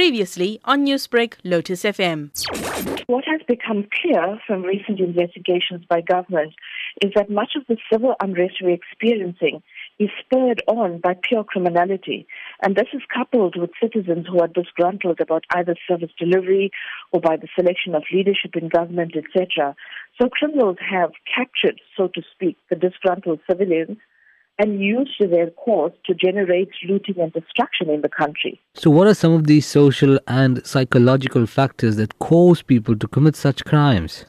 Previously on Newsbreak, Lotus FM. What has become clear from recent investigations by government is that much of the civil unrest we're experiencing is spurred on by pure criminality. And this is coupled with citizens who are disgruntled about either service delivery or by the selection of leadership in government, etc. So criminals have captured, so to speak, the disgruntled civilians and used their cause to generate looting and destruction in the country. So, what are some of these social and psychological factors that cause people to commit such crimes?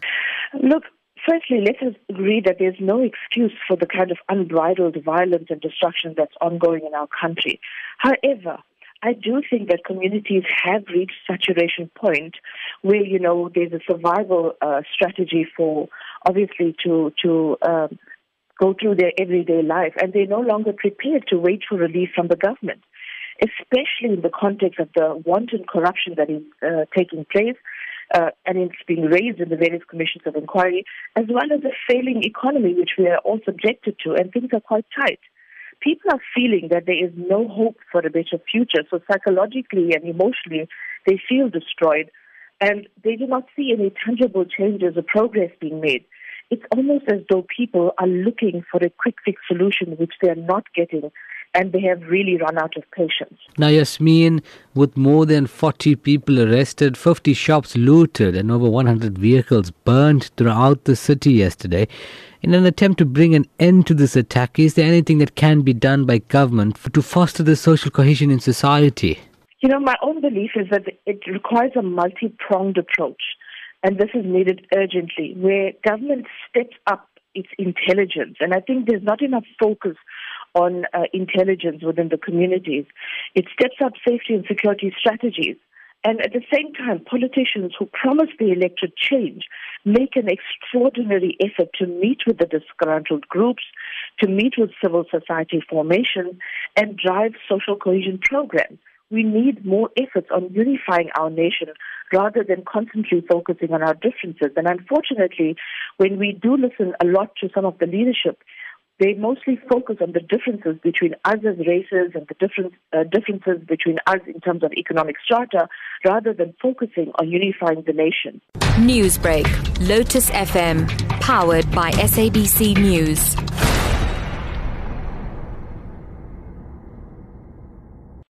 Look, firstly, let us agree that there's no excuse for the kind of unbridled violence and destruction that's ongoing in our country. However, I do think that communities have reached saturation point where you know there's a survival uh, strategy for obviously to to um, go through their everyday life, and they're no longer prepared to wait for relief from the government, especially in the context of the wanton corruption that is uh, taking place. Uh, and it's being raised in the various commissions of inquiry, as well as a failing economy, which we are all subjected to, and things are quite tight. People are feeling that there is no hope for a better future, so psychologically and emotionally, they feel destroyed, and they do not see any tangible changes or progress being made it's almost as though people are looking for a quick fix solution, which they are not getting, and they have really run out of patience. Now, Yasmin, with more than 40 people arrested, 50 shops looted, and over 100 vehicles burned throughout the city yesterday, in an attempt to bring an end to this attack, is there anything that can be done by government to foster the social cohesion in society? You know, my own belief is that it requires a multi pronged approach and this is needed urgently, where government steps up its intelligence. And I think there's not enough focus on uh, intelligence within the communities. It steps up safety and security strategies. And at the same time, politicians who promise the electorate change make an extraordinary effort to meet with the disgruntled groups, to meet with civil society formation, and drive social cohesion programs we need more efforts on unifying our nation rather than constantly focusing on our differences. And unfortunately, when we do listen a lot to some of the leadership, they mostly focus on the differences between us as races and the uh, differences between us in terms of economic strata rather than focusing on unifying the nation. Newsbreak, Lotus FM, powered by SABC News.